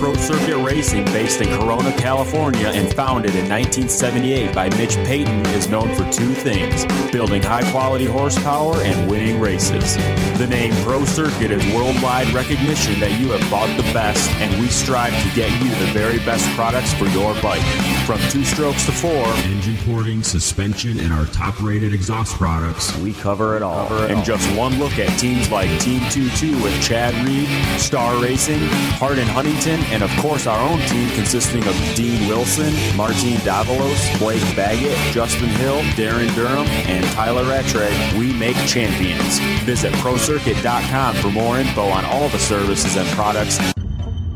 Pro Circuit Racing, based in Corona, California, and founded in 1978 by Mitch Payton, is known for two things building high quality horsepower and winning races. The name Pro Circuit is worldwide recognition that you have bought the best, and we strive to get you the very best products for your bike. From two strokes to four, engine porting, suspension, and our top rated exhaust products, we cover it all. and just one look at teams like Team 22 with Chad Reed, Star Racing, Hart and Huntington, and of course our own team consisting of Dean Wilson, Martin Davalos, Blake Baggett, Justin Hill, Darryn Durham, and Tyla Rattray, we make champions. Visit ProCircuit.com for more info on all the services and products.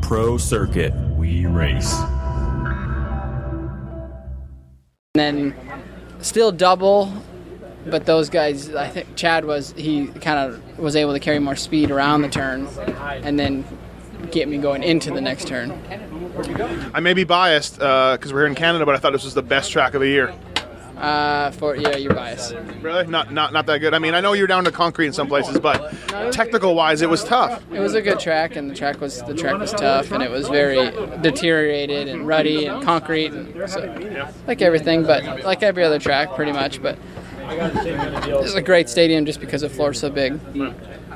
Pro Circuit, we race. And then still double, but those guys, I think Chad was, he kind of was able to carry more speed around the turn and then get me going into the next turn. I may be biased because we're here in Canada, but I thought this was the best track of the year. Uh, for yeah, you're biased. Really? Not not not that good. I mean, I know you're down to concrete in some places, but technical wise, it was tough. It was a good track, and the track was the track was tough, and it was very deteriorated and ruddy and concrete, and so, like everything, but like every other track, pretty much. But it's a great stadium just because the floor's so big.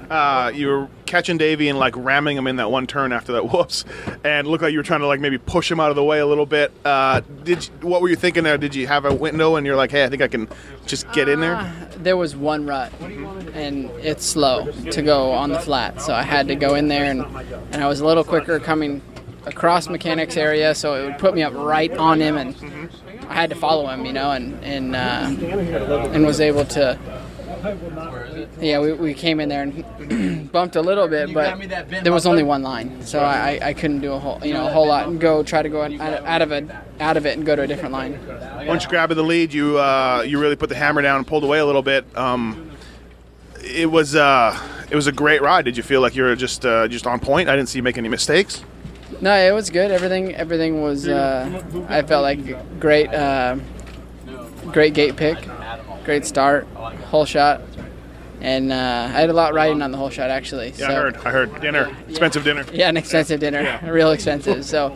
Uh, you were catching Davi and like ramming him in that one turn after that whoops, and looked like you were trying to like maybe push him out of the way a little bit. Uh, did you, what were you thinking there? Did you have a window and you're like, hey, I think I can just get in there? Uh, there was one rut, and it's slow to go on the flat, so I had to go in there, and and I was a little quicker coming across mechanics area, so it would put me up right on him, and I had to follow him, you know, and and uh, and was able to yeah, we, we came in there and bumped a little bit, but there was only one line, so I, I couldn't do a whole you know a whole lot and go try to go out of it out of it and go to a different line. Once you grabbed the lead, you uh, you really put the hammer down and pulled away a little bit. Um, it was uh, it was a great ride. Did you feel like you were just uh, just on point? I didn't see you make any mistakes. No, it was good. Everything everything was. Uh, I felt like great uh, great gate pick, great start, whole shot, and uh, I had a lot riding on the whole shot actually. Yeah, so, I heard. I heard dinner, expensive dinner. Yeah, an expensive dinner, Yeah. real expensive. So,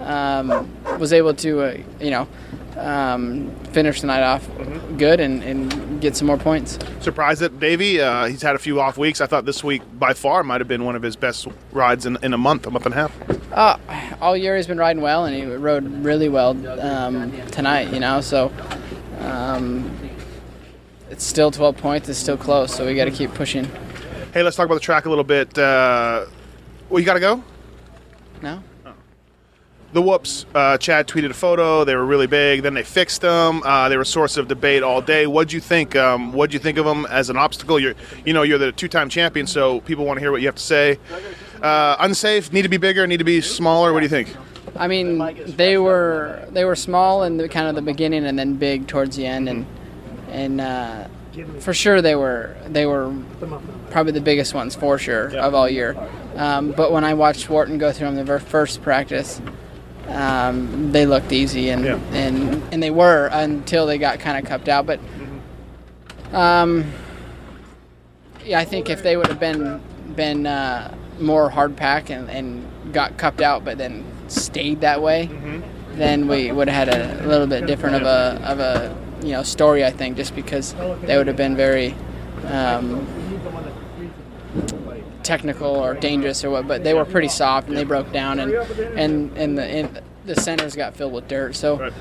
um, was able to, uh, you know, um, finish the night off good and, and get some more points. Surprised that Davi, uh, he's had a few off weeks. I thought this week by far might have been one of his best rides in, in a month, a month and a half. Uh, all year he's been riding well, and he rode really well um, tonight. You know, so um, it's still 12 points. It's still close, so we got to keep pushing. Hey, let's talk about the track a little bit. Uh, well, you got to go? No. The whoops. Uh, Chad tweeted a photo. They were really big. Then they fixed them. Uh, they were a source of debate all day. What'd you think? Um, what'd you think of them as an obstacle? You're, you know, you're the two-time champion, so people want to hear what you have to say. Uh, unsafe. Need to be bigger. Need to be smaller. What do you think? I mean, they were they were small in the kind of the beginning, and then big towards the end, and and uh, for sure they were they were probably the biggest ones for sure of all year. Um, but when I watched Wharton go through them the ver- first practice, um, they looked easy, and and and they were until they got kind of cupped out. But um, yeah, I think if they would have been been uh, more hard pack and, and got cupped out, but then stayed that way, then we would have had a little bit different of a of a you know story. I think just because they would have been very um, technical or dangerous or what, but they were pretty soft and they broke down and and and the and the centers got filled with dirt. So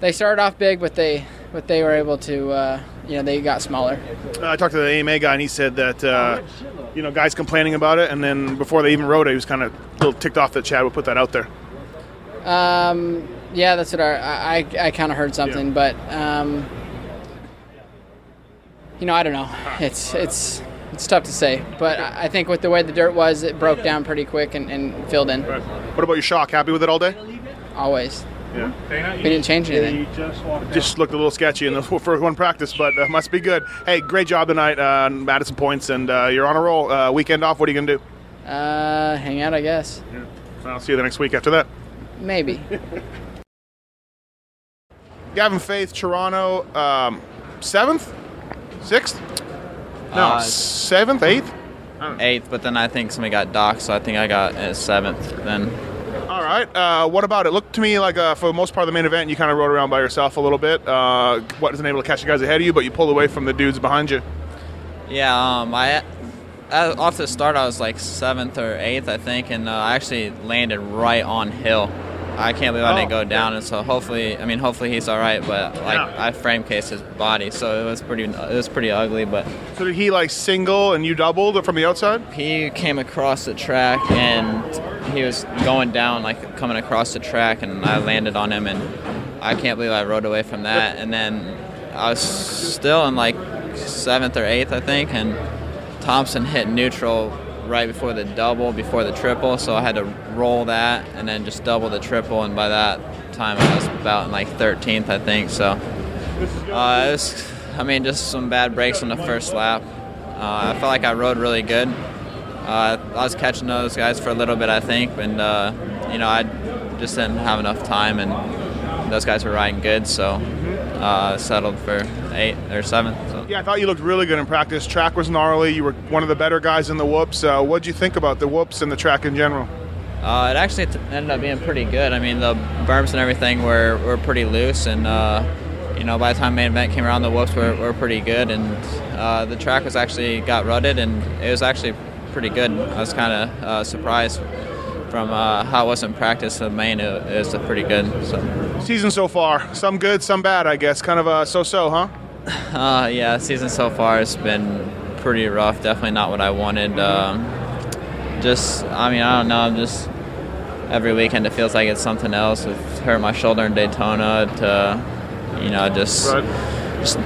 they started off big, but they but they were able to uh, you know they got smaller. Uh, I talked to the AMA guy, and he said that uh, you know guys complaining about it, and then before they even rode it, he was kind of a little ticked off that Chad would put that out there. Um, yeah, that's what our, I I, I kind of heard something, but um, you know I don't know. It's it's it's tough to say, but I I think with the way the dirt was, it broke down pretty quick and, and filled in. What about your shock? Happy with it all day? Always. Yeah. We didn't change anything. Just looked a little sketchy in the first one practice, but uh, must be good. Hey, great job tonight, uh, Madison points, and uh, you're on a roll. Uh, weekend off. What are you gonna do? Uh, hang out, I guess. I'll see you the next week after that. Maybe. Gavin Faith, Toronto, um, seventh, sixth, no, Uh, seventh, eighth. Eighth, but then I think somebody got docked, so I think I got uh, seventh. Then All right. Uh, what about it? Looked to me like uh, for the most part of the main event, you kind of rode around by yourself a little bit. Uh, wasn't able to catch the guys ahead of you, but you pulled away from the dudes behind you. Yeah, um, I uh, off the start I was like seventh or eighth, I think, and uh, I actually landed right on Hill. I can't believe I didn't Oh, go down, and so hopefully, I mean, hopefully he's all right. But like, Yeah. I frame cased his body, so it was pretty, it was pretty ugly. But So did he like single and you doubled from the outside? he came across the track and he was going down, like coming across the track, and I landed on him, and I can't believe I rode away from that. And then I was still in like seventh or eighth, I think, and Thompson hit neutral right before the double, before the triple, so I had to roll that and then just double the triple, and by that time I was about in like 13th, I think. So uh, was, I mean, just some bad breaks on the first lap. Uh, I felt like I rode really good. Uh, I was catching those guys for a little bit, I think, and uh, you know, I just didn't have enough time, and those guys were riding good, so uh, settled for eight or seventh. Yeah, I thought you looked really good in practice. Track was gnarly. You were one of the better guys in the whoops. Uh, what'd you think about the whoops and the track in general? Uh, it actually t- ended up being pretty good. I mean, the berms and everything were, were pretty loose, and uh, you know, by the time main event came around, the whoops were, were pretty good, and uh, the track was actually got rutted, and it was actually pretty good. I was kind of uh, surprised from uh, how it was in practice. The main it, it was pretty good. So, Season so far, some good, some bad, I guess. Kind of a so-so, huh? uh, yeah, season so far has been pretty rough. Definitely not what I wanted. Um, just, I mean, I don't know. I'm just every weekend it feels like it's something else. I've hurt my shoulder in Daytona. To, you know, just, just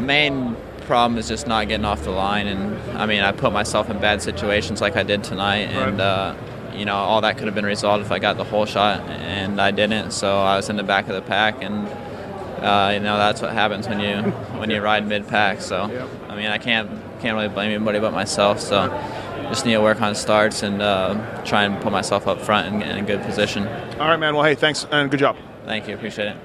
main problem is just not getting off the line. And I mean, I put myself in bad situations like I did tonight, and uh, you know, all that could have been resolved if I got the whole shot, and I didn't. So I was in the back of the pack, and uh, you know that's what happens when you when you ride mid pack. So I mean, I can't can't really blame anybody but myself. So just need to work on starts and uh, try and put myself up front in, in a good position. All right, man. Well, hey, thanks and good job. Thank you, appreciate it.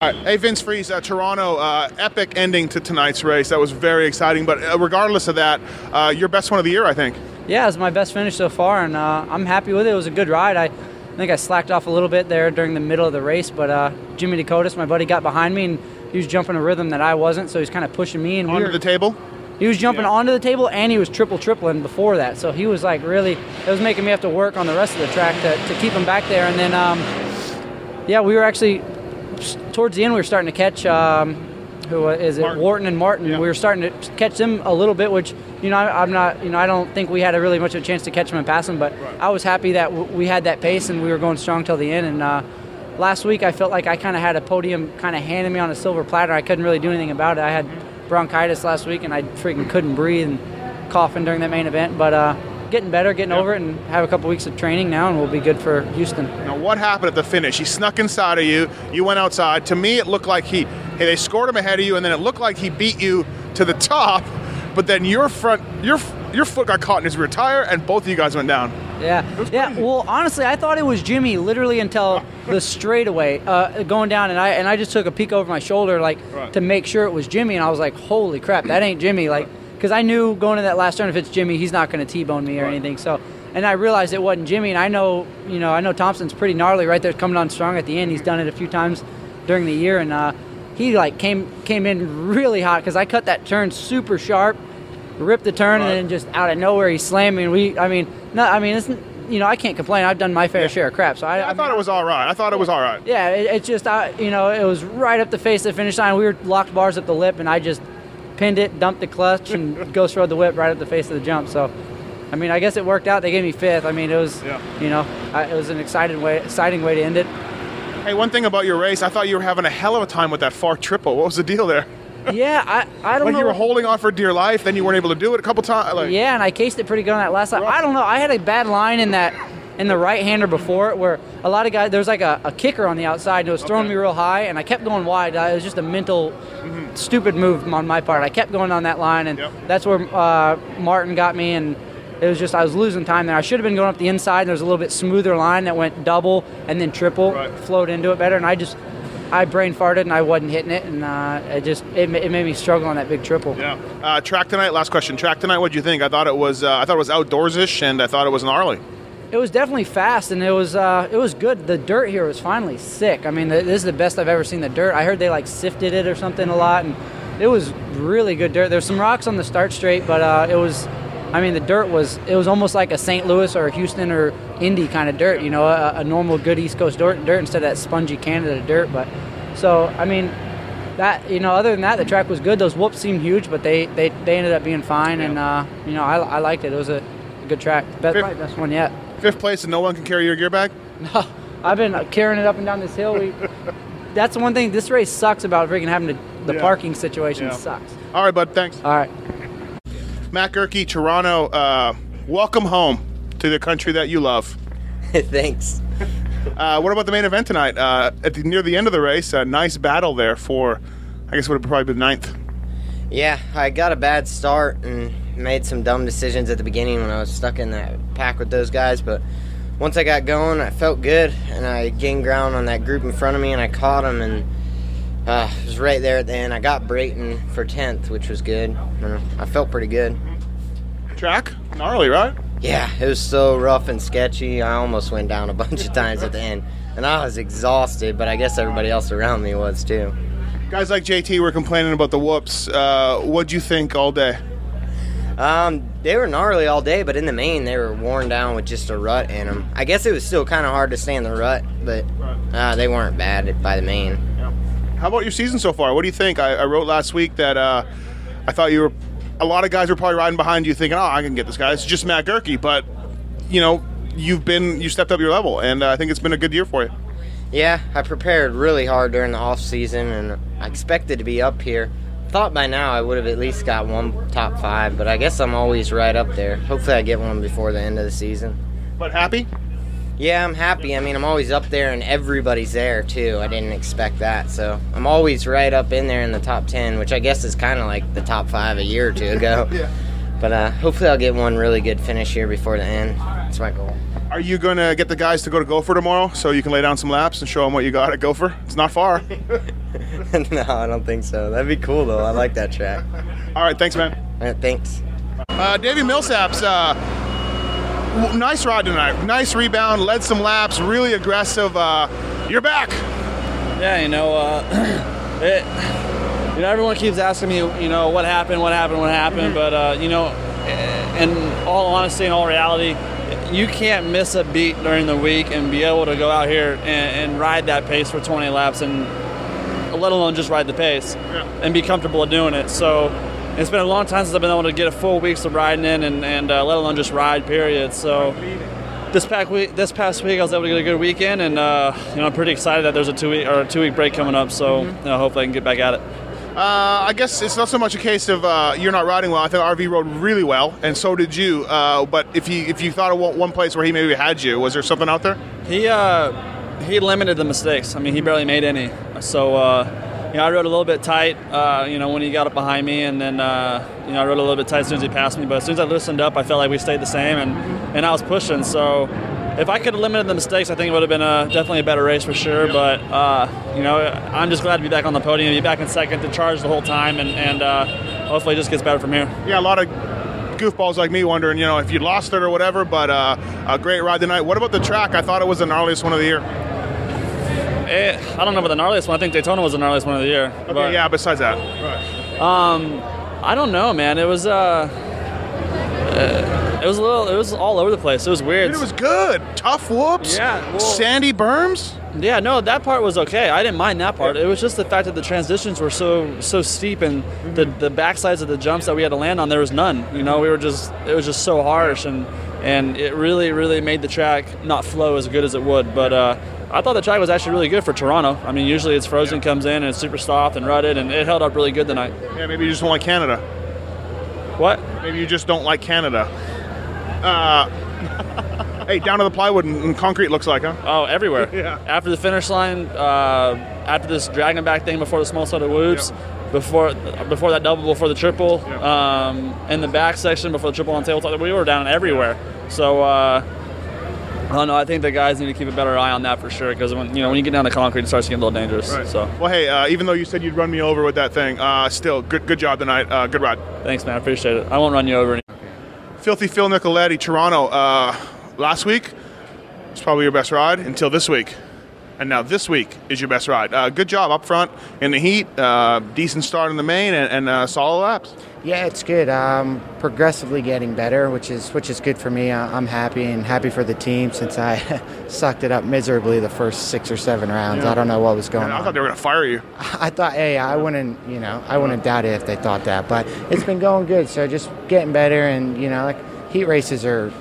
All right. Hey, Vince Friese, uh, Toronto, uh, epic ending to tonight's race. That was very exciting. But uh, regardless of that, uh, your best one of the year, I think. Yeah, it's my best finish so far, and uh, I'm happy with it. It was a good ride. I think I slacked off a little bit there during the middle of the race, but uh, Jimmy Decotis, my buddy, got behind me and he was jumping a rhythm that I wasn't, so he's kind of pushing me. And we were- the table. He was jumping Yeah. onto the table and he was triple tripling before that. So he was like really, it was making me have to work on the rest of the track to, to keep him back there. And then, um, yeah, we were actually towards the end. We were starting to catch. Um, who uh, is it? Martin. Wharton and Martin. Yeah. We were starting to catch them a little bit, which you know I, I'm not. You know I don't think we had a really much of a chance to catch them and pass them. But I was happy that w- we had that pace and we were going strong till the end. And uh, last week I felt like I kind of had a podium kind of handed me on a silver platter. I couldn't really do anything about it. I had bronchitis last week and I freaking couldn't breathe and coughing during that main event. But uh, getting better, getting over it, and have a couple weeks of training now, and we'll be good for Houston. Now, what happened at the finish? He snuck inside of you. You went outside. To me, it looked like he, hey, they scored him ahead of you, and then it looked like he beat you to the top. But then your front, your your foot got caught in his rear tire, and both of you guys went down. Yeah, yeah. Well, honestly, I thought it was Jimmy literally until the straightaway uh, going down, and I and I just took a peek over my shoulder like Right. to make sure it was Jimmy, and I was like, "Holy crap, that ain't Jimmy!" Like, because I knew going to that last turn, if it's Jimmy, he's not going to t-bone me or Right. anything. So, and I realized it wasn't Jimmy, and I know, you know, I know Thompson's pretty gnarly right there, coming on strong at the end. He's done it a few times during the year, and uh, he like came came in really hot because I cut that turn super sharp ripped the turn Right. and then just out of nowhere he slammed me. And we, I mean, no, I mean, it's, you know, I can't complain. I've done my fair Yeah. share of crap. So I, I, thought it was all right. I thought it was all right. Yeah, it, it's just, I, you know, it was right up the face of the finish line. We were locked bars at the lip, and I just pinned it, dumped the clutch, and ghost rode the whip right up the face of the jump. So, I mean, I guess it worked out. They gave me fifth. I mean, it was, Yeah. you know, I, it was an exciting way, exciting way to end it. Hey, one thing about your race, I thought you were having a hell of a time with that far triple. What was the deal there? Yeah, I, I don't Like know. you were holding on for dear life, then you weren't able to do it a couple times. Like, Yeah, and I cased it pretty good on that last lap. I don't know. I had a bad line in that in the right hander before it where a lot of guys there was like a, a kicker on the outside and it was throwing Okay. me real high and I kept going wide. Uh, It was just a mental stupid move on my part. I kept going on that line and Yep. that's where uh, Martin got me and it was just I was losing time there. I should have been going up the inside. and There was a little bit smoother line that went double and then triple, Right. flowed into it better. And I just I brain farted and I wasn't hitting it, and uh, it just it, it made me struggle on that big triple. Yeah. Uh, track tonight. Last question. Track tonight. What'd you think? I thought it was. Uh, I thought it was outdoorsish, and I thought it was gnarly. it was definitely fast and it was uh, it was good. The dirt here was finally sick. I mean, the, this is the best I've ever seen the dirt. I heard they like sifted it or something a lot, and it was really good dirt. There's some rocks on the start straight, but uh, it was. I mean, the dirt was it was almost like a St. Louis or a Houston or Indy kind of dirt. You know, a, a normal good East Coast dirt, dirt instead of that spongy Canada dirt. But so I mean, that you know, other than that, the track was good. Those whoops seemed huge, but they they, they ended up being fine, and uh, you know, I, I liked it. It was a good track, best, Fifth- best one yet. Fifth place, and no one can carry your gear bag. No, I've been carrying it up and down this hill. We, that's the one thing. This race sucks about freaking having to. The Yeah. parking situation Yeah. sucks. All right, bud. Thanks. All right. Matt Goerke, Toronto. Uh, welcome home to the country that you love. Thanks. Uh, what about the main event tonight? Uh, at the, near the end of the race, a nice battle there for, I guess, would have probably been ninth. Yeah, I got a bad start and made some dumb decisions at the beginning when I was stuck in that pack with those guys. But once I got going, I felt good and I gained ground on that group in front of me and I caught them and uh, it was right there at the end. I got Brayton for 10th, which was good. And I felt pretty good. Track gnarly, right? Yeah, it was so rough and sketchy. I almost went down a bunch of times at the end. And I was exhausted, but I guess everybody else around me was too. Guys like JT were complaining about the whoops. Uh, what'd you think all day? Um, they were gnarly all day, but in the main, they were worn down with just a rut in them. I guess it was still kind of hard to stay in the rut, but uh, they weren't bad by the main. How about your season so far? What do you think? I, I wrote last week that uh, I thought you were. A lot of guys were probably riding behind you, thinking, "Oh, I can get this guy." It's just Matt Goerke, but you know, you've been you stepped up your level, and uh, I think it's been a good year for you. Yeah, I prepared really hard during the off season, and I expected to be up here. Thought by now I would have at least got one top five, but I guess I'm always right up there. Hopefully, I get one before the end of the season. But happy? Yeah, I'm happy. I mean, I'm always up there, and everybody's there too. I didn't expect that, so I'm always right up in there in the top ten, which I guess is kind of like the top five a year or two ago. Yeah. But uh, hopefully, I'll get one really good finish here before the end. That's my goal. Are you going to get the guys to go to Gopher tomorrow so you can lay down some laps and show them what you got at Gopher? It's not far. no, I don't think so. That'd be cool though. I like that track. All right, thanks, man. All right, thanks. Uh, Davi Millsaps, uh, nice ride tonight. Nice rebound, led some laps, really aggressive. Uh, you're back. Yeah, you know, uh, it. You know, everyone keeps asking me, you know, what happened, what happened, what happened. But uh, you know, in all honesty, and all reality, you can't miss a beat during the week and be able to go out here and, and ride that pace for 20 laps, and let alone just ride the pace and be comfortable at doing it. So. It's been a long time since I've been able to get a full weeks of riding in, and, and uh, let alone just ride. Period. So, this past week, this past week, I was able to get a good weekend, and uh, you know, I'm pretty excited that there's a two week or a two week break coming up. So, you know, hopefully, I can get back at it. Uh, I guess it's not so much a case of uh, you're not riding well. I think RV rode really well, and so did you. Uh, but if you if you thought of one one place where he maybe had you, was there something out there? He uh, he limited the mistakes. I mean, he barely made any. So, uh, you know, I rode a little bit tight. Uh, you know, when he got up behind me, and then uh, you know, I rode a little bit tight as soon as he passed me. But as soon as I loosened up, I felt like we stayed the same, and and I was pushing. So. If I could have limited the mistakes, I think it would have been a, definitely a better race for sure. But uh, you know, I'm just glad to be back on the podium, be back in second, to charge the whole time, and, and uh, hopefully it just gets better from here. Yeah, a lot of goofballs like me wondering, you know, if you lost it or whatever. But uh, a great ride tonight. What about the track? I thought it was the gnarliest one of the year. Eh, I don't know about the gnarliest one. I think Daytona was the gnarliest one of the year. Okay, But, yeah. Besides that, right. Um, I don't know, man. It was uh, uh, it was a little, it was all over the place. It was weird. Dude, it was good. Tough whoops. Yeah, well- Sandy berms. Yeah, no, that part was okay. I didn't mind that part. It was just the fact that the transitions were so so steep and the the backsides of the jumps that we had to land on, there was none. You know, we were just it was just so harsh and and it really really made the track not flow as good as it would. But uh, I thought the track was actually really good for Toronto. I mean, usually it's frozen comes in and it's super soft and rutted, and it held up really good tonight. Yeah, maybe you just don't like Canada. What? Maybe you just don't like Canada. Uh, hey, down to the plywood and, and concrete looks like, huh? Oh, everywhere. Yeah. After the finish line, uh, after this dragging back thing before the small set of whoops, before before that double, before the triple, um, in the back section before the triple on tabletop, we were down everywhere. So. Uh, I don't. I think the guys need to keep a better eye on that for sure because when you know when you get down to concrete, it starts to get a little dangerous. So Well, hey, uh, even though you said you'd run me over with that thing, uh, still good, good job tonight. Uh, good ride. thanks, man. I appreciate it. I won't run you over. Any- Filthy Phil Nicoletti, Toronto. Uh, last week was probably your best ride until this week. And now this week is your best ride. Uh, good job up front in the heat. Uh, decent start in the main and, and uh, solid laps. Yeah, it's good. Um, progressively getting better, which is which is good for me. I'm happy and happy for the team since I sucked it up miserably the first six or seven rounds. Yeah. I don't know what was going Man, I on. thought they were going to fire you. I thought, hey, I wouldn't, you know, I wouldn't doubt it if they thought that. But it's been going good, so just getting better, and you know, like heat races are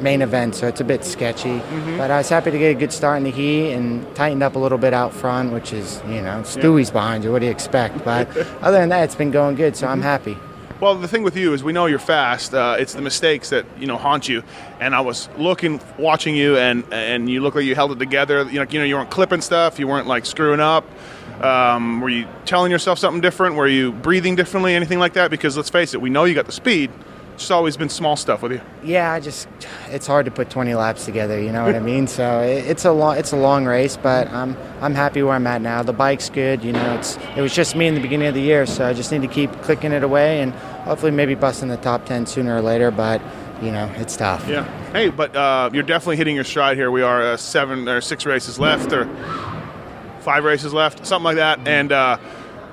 main event, so it's a bit sketchy. But I was happy to get a good start in the heat and tightened up a little bit out front, which is, you know, Stewie's behind you. What do you expect? But other than that, it's been going good, so I'm happy. Well, the thing with you is we know you're fast. Uh, it's the mistakes that you know haunt you. And I was looking, watching you, and and you look like you held it together. You know, you know, you weren't clipping stuff. You weren't like screwing up. Um, were you telling yourself something different? Were you breathing differently? Anything like that? Because let's face it, we know you got the speed. It's just always been small stuff with you. Yeah, I just it's hard to put 20 laps together. You know what I mean? So it, it's a long it's a long race, but I'm I'm happy where I'm at now. The bike's good. You know, it's it was just me in the beginning of the year, so I just need to keep clicking it away and hopefully maybe busting the top 10 sooner or later. But you know, it's tough. Yeah. Hey, but uh, you're definitely hitting your stride here. We are uh, seven or six races left, or five races left, something like that, and uh,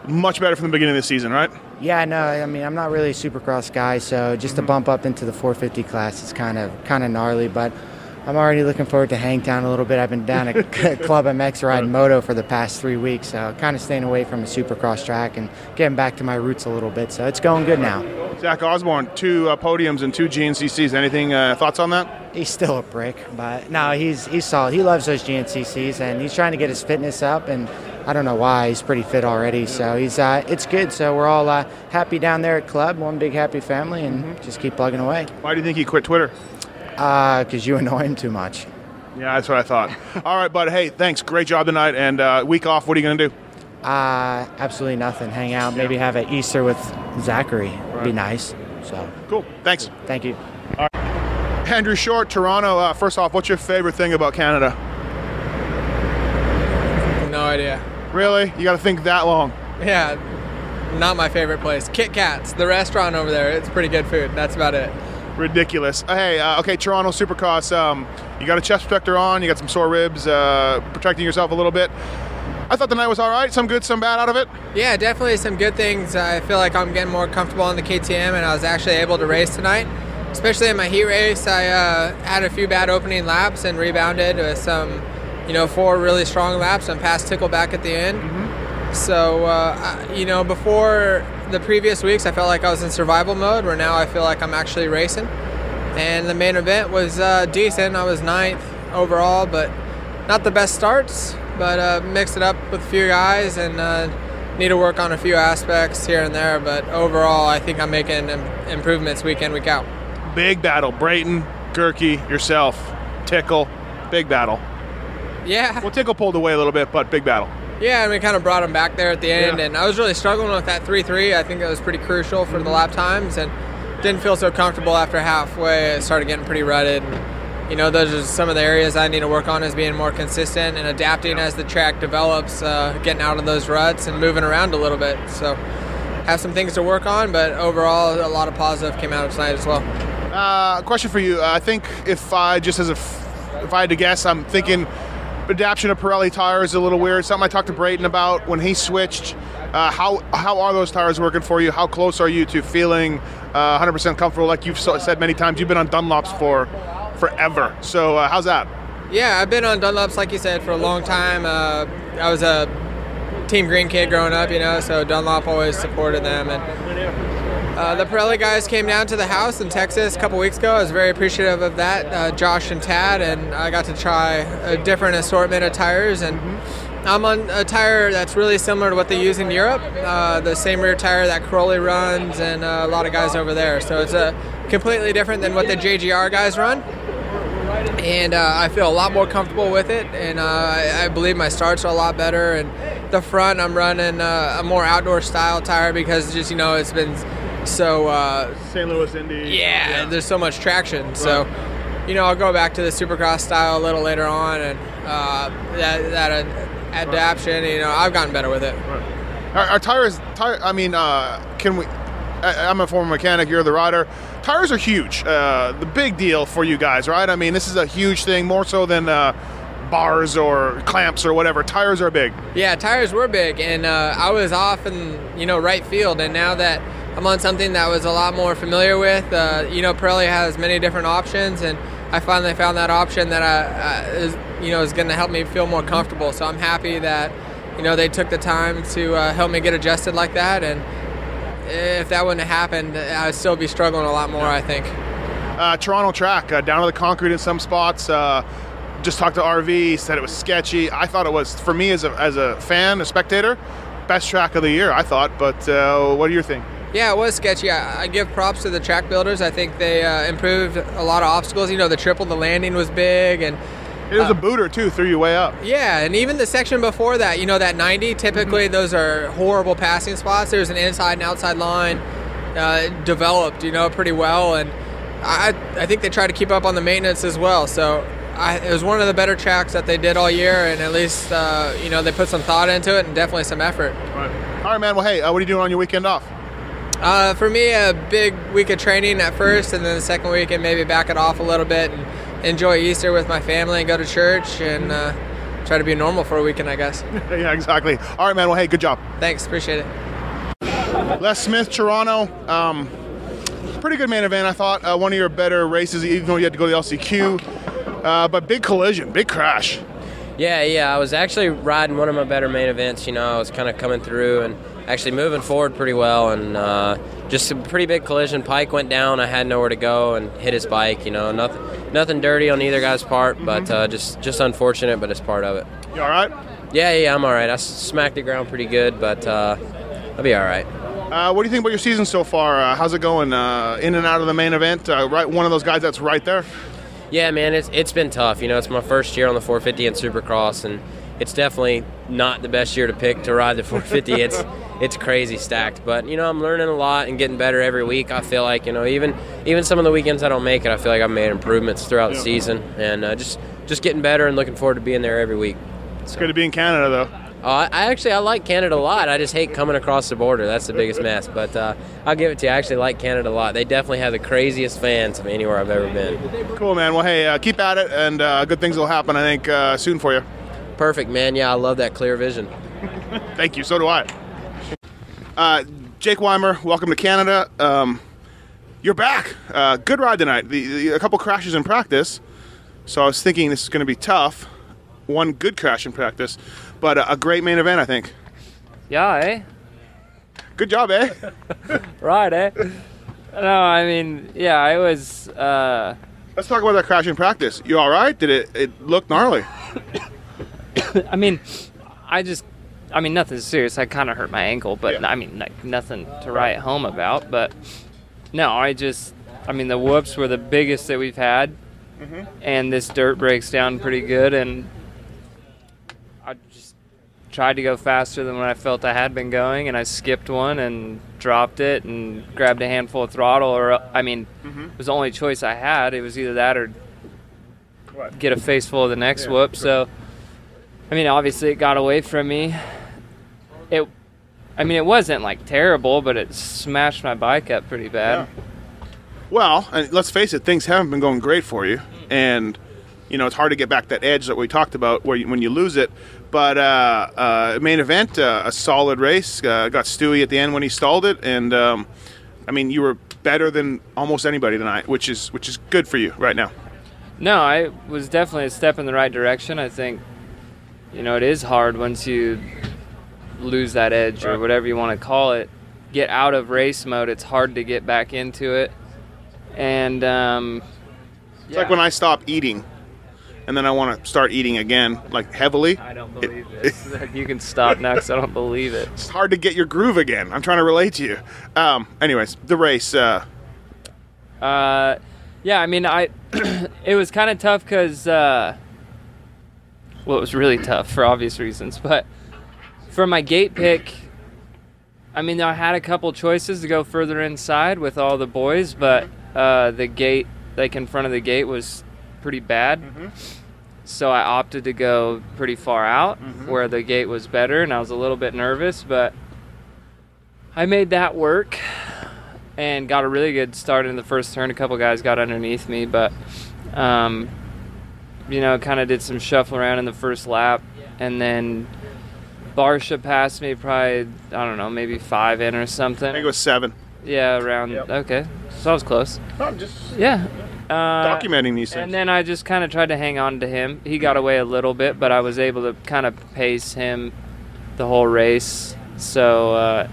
much better from the beginning of the season, right? Yeah, no, I mean I'm not really a supercross guy, so just to bump up into the 450 class is kind of kind of gnarly, but. I'm already looking forward to Hangtown a little bit. I've been down at Club MX riding moto for the past three weeks, so kind of staying away from a supercross track and getting back to my roots a little bit. So it's going good now. Zach Osborne, two uh, podiums and two GNCCs. Anything uh, thoughts on that? He's still a brick, but no, he's he's solid. He loves those GNCCs, and he's trying to get his fitness up. And I don't know why he's pretty fit already. So he's uh, it's good. So we're all uh, happy down there at club, one big happy family, and just keep plugging away. Why do you think he quit Twitter? Because you annoy him too much. Yeah, that's what I thought. All right, bud. Hey, thanks. Great job tonight. And uh, week off, what are you going to do? Uh, absolutely nothing. Hang out. Maybe have an Easter with Zachary. Be nice. So Cool. Thanks. thank you. Andrew Short, Toronto. Uh, first off, what's your favorite thing about Canada? No idea. Really? You got to think that long. Yeah, not my favorite place. Kit Kats, the restaurant over there. It's pretty good food. That's about it. Ridiculous. Uh, hey, uh, okay, Toronto Supercross. Um, you got a chest protector on. You got some sore ribs, uh, protecting yourself a little bit. I thought the night was all right. Some good, some bad out of it. Yeah, definitely some good things. I feel like I'm getting more comfortable on the KTM, and I was actually able to race tonight. Especially in my heat race, I uh, had a few bad opening laps and rebounded with some, you know, four really strong laps and passed Tickleback at the end. So, uh, you know, before the previous weeks, I felt like I was in survival mode, where now I feel like I'm actually racing. And the main event was uh, decent. I was ninth overall, but not the best starts, but uh, mixed it up with a few guys and uh, need to work on a few aspects here and there. But overall, I think I'm making im- improvements week in, week out. Big battle. Brayton, Goerke, yourself, Tickle. Big battle. Yeah. Well, Tickle pulled away a little bit, but big battle. Yeah, and we kind of brought him back there at the end, Yeah. and I was really struggling with that 3 3. I think that was pretty crucial for the lap times, and didn't feel so comfortable after halfway. It started getting pretty rutted. And, you know, those are some of the areas I need to work on is being more consistent and adapting as the track develops, uh, getting out of those ruts and moving around a little bit. So, have some things to work on, but overall, a lot of positive came out of tonight as well. Uh, question for you. I think if I just as a, f- if I had to guess, I'm thinking adaptation of Pirelli tires is a little weird. Something I talked to Brayton about when he switched. Uh, how how are those tires working for you? How close are you to feeling uh, 100% comfortable? Like you've so- said many times, you've been on Dunlops for forever. So uh, how's that? Yeah, I've been on Dunlops, like you said, for a long time. Uh, I was a Team Green kid growing up, you know, so Dunlop always supported them. And uh, the Pirelli guys came down to the house in Texas a couple weeks ago. I was very appreciative of that, uh, Josh and Tad, and I got to try a different assortment of tires. And I'm on a tire that's really similar to what they use in Europe, uh, the same rear tire that Cairoli runs and uh, a lot of guys over there. So it's a completely different than what the JGR guys run and uh, I feel a lot more comfortable with it. And uh, I, believe my starts are a lot better. And the front, I'm running a more outdoor style tire because just you know it's been so. Uh, St. Louis Indy. yeah, there's so much traction. So, you know, I'll go back to the Supercross style a little later on, and uh, that that uh, adaptation. You know, I've gotten better with it. Our, our tires, tire. I mean, uh, can we? I, I'm a former mechanic. You're the rider. tires are huge. Uh, the big deal for you guys, right? I mean, this is a huge thing, more so than uh, bars or clamps or whatever. Tires are big. Yeah, tires were big, and uh, I was off in you know right field, and now that I'm on something that I was a lot more familiar with, uh, you know, Pirelli has many different options, and I finally found that option that I, is, you know is going to help me feel more comfortable. So I'm happy that you know they took the time to uh, help me get adjusted like that, and if that wouldn't have happened, I'd still be struggling a lot more. I think. Uh, Toronto track uh, down to the concrete in some spots. Uh, just talked to RV, said it was sketchy. I thought it was for me as a as a fan, a spectator, best track of the year. I thought. But uh, what do you think? Yeah, it was sketchy. I, I give props to the track builders. I think they uh, improved a lot of obstacles. You know, the triple, the landing was big, and it was a booter too, threw you way up. Yeah, and even the section before that, you know, that 90, typically those are horrible passing spots. There's an inside and outside line uh, developed, you know, pretty well, and I I think they try to keep up on the maintenance as well. So I, it was one of the better tracks that they did all year, and at least uh, you know they put some thought into it and definitely some effort. Right. All right, man. Well, hey, uh, what are you doing on your weekend off? Uh, for me, a big week of training at first, and then the second week, and maybe back it off a little bit and enjoy Easter with my family and go to church and uh, try to be normal for a weekend, I guess. yeah, exactly. All right, man. Well, hey, good job. Thanks, appreciate it. Les Smith, Toronto. Um, pretty good main event, I thought. Uh, one of your better races, even though you had to go to the LCQ. Uh, but big collision, big crash. Yeah, yeah. I was actually riding one of my better main events. You know, I was kind of coming through and actually moving forward pretty well, and uh, just a pretty big collision. Peick went down. I had nowhere to go and hit his bike. You know, nothing, nothing dirty on either guy's part, but uh, just, just unfortunate. But it's part of it. You all right? Yeah, yeah. I'm all right. I smacked the ground pretty good, but uh, I'll be all right. Uh, what do you think about your season so far? Uh, how's it going? Uh, in and out of the main event, uh, right? One of those guys that's right there. Yeah, man, it's it's been tough. You know, it's my first year on the 450 and Supercross, and it's definitely not the best year to pick to ride the 450. it's it's crazy stacked, but you know, I'm learning a lot and getting better every week. I feel like you know, even even some of the weekends I don't make it, I feel like I've made improvements throughout yeah. the season, and uh, just just getting better and looking forward to being there every week. It's so. good to be in Canada, though. Uh, I actually I like Canada a lot. I just hate coming across the border. That's the biggest mess. But uh, I'll give it to you. I actually like Canada a lot. They definitely have the craziest fans of anywhere I've ever been. Cool, man. Well, hey, uh, keep at it, and uh, good things will happen. I think uh, soon for you. Perfect, man. Yeah, I love that clear vision. Thank you. So do I. Uh, Jake Weimer, welcome to Canada. Um, you're back. good ride tonight. The, the, a couple crashes in practice, so I was thinking this is going to be tough. One good crash in practice but a, a great main event, I think. Yeah, eh? Good job, eh? right, eh? No, I mean, yeah, it was. Uh... Let's talk about that crash in practice. You all right? Did it? It look gnarly. I mean, I just. I mean, nothing serious. I kind of hurt my ankle, but yeah. I mean, like nothing to write home about. But no, I just. I mean, the whoops were the biggest that we've had, mm-hmm. and this dirt breaks down pretty good, and I just tried to go faster than what I felt I had been going, and I skipped one and dropped it and grabbed a handful of throttle. Or I mean, mm-hmm. it was the only choice I had. It was either that or what? get a face full of the next yeah, whoop. So, I mean, obviously it got away from me. It, I mean, it wasn't like terrible, but it smashed my bike up pretty bad. Yeah. Well, and let's face it, things haven't been going great for you, and you know it's hard to get back that edge that we talked about where you, when you lose it but uh, uh, main event, uh, a solid race. Uh, got Stewie at the end when he stalled it, and um, I mean, you were better than almost anybody tonight, which is which is good for you right now. No, I was definitely a step in the right direction. I think, you know, it is hard once you lose that edge or whatever you want to call it. Get out of race mode. It's hard to get back into it, and um, it's yeah. like when I stop eating and then I want to start eating again, like heavily. I don't believe it, this. you can stop next. I don't believe it. It's hard to get your groove again. I'm trying to relate to you. Um, anyways, the race. Uh, uh, yeah, I mean, I it was kind of tough because uh, well, it was really tough for obvious reasons, but for my gate pick. I mean, I had a couple choices to go further inside with all the boys, but uh, the gate, like in front of the gate, was pretty bad. Mm-hmm. So I opted to go pretty far out mm-hmm. where the gate was better, and I was a little bit nervous, but I made that work. and got a really good start in the first turn. A couple guys got underneath me, but um, you know, kind of did some shuffle around in the first lap, and then Barcia passed me probably I don't know maybe five in or something. I think it was seven. Yeah, around. Okay, so I was close. I'm just Yeah. Uh, documenting these things. and then I just kind of tried to hang on to him. He got away a little bit, but I was able to kind of pace him the whole race. So, uh,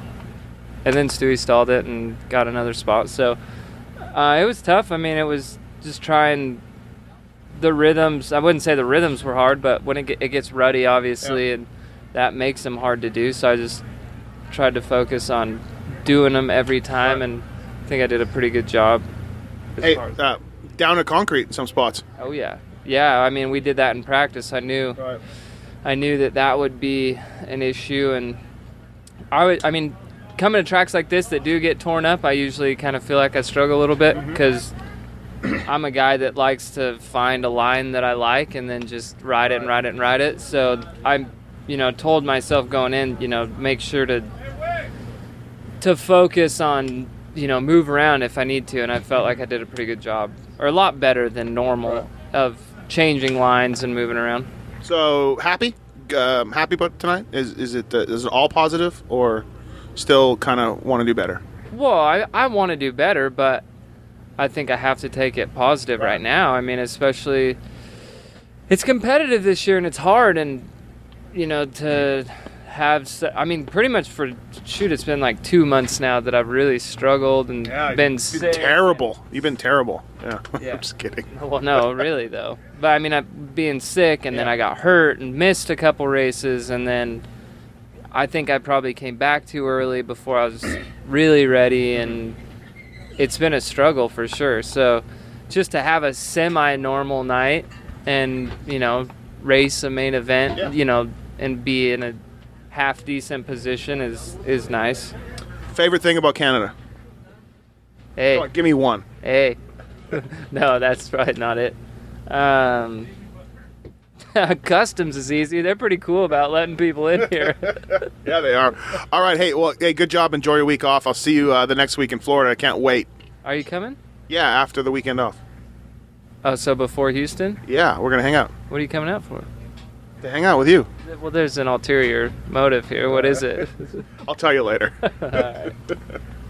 and then Stewie stalled it and got another spot. So uh, it was tough. I mean, it was just trying the rhythms. I wouldn't say the rhythms were hard, but when it, get, it gets ruddy, obviously, and that makes them hard to do. So I just tried to focus on doing them every time, and I think I did a pretty good job. Hey, uh, down to concrete in some spots. Oh yeah, yeah. I mean, we did that in practice. I knew, I knew that that would be an issue, and I would. I mean, coming to tracks like this that do get torn up, I usually kind of feel like I struggle a little bit because I'm a guy that likes to find a line that I like and then just ride it and ride it and ride it. So I'm, you know, told myself going in, you know, make sure to to focus on you know move around if I need to, and I felt like I did a pretty good job, or a lot better than normal of changing lines and moving around. So happy, um, happy about tonight. Is is it uh, is it all positive or still kind of want to do better? Well, I, I want to do better, but I think I have to take it positive right, now. I mean, especially it's competitive this year and it's hard, and you know to have. I mean, pretty much for shoot, it's been like two months now that I've really struggled and been You've sick. been terrible. You've been terrible. Yeah, Yeah. I'm just kidding. Well, no, really though. But I mean, I being sick, and then I got hurt and missed a couple races, and then I think I probably came back too early before I was really ready, and it's been a struggle for sure. So, just to have a semi-normal night, and you know, race a main event, you know, and be in a half decent position is is nice. Favorite thing about Canada? Hey, on, give me one. Hey, no, that's probably not it. Um, customs is easy. They're pretty cool about letting people in here. Yeah, they are. All right. Hey, well, hey, good job. Enjoy your week off. I'll see you uh, the next week in Florida. I can't wait. Are you coming? Yeah, after the weekend off. Oh, so before Houston? Yeah, we're gonna hang out. What are you coming out for? To hang out with you. Well, there's an ulterior motive here. What is it? I'll tell you later. All right.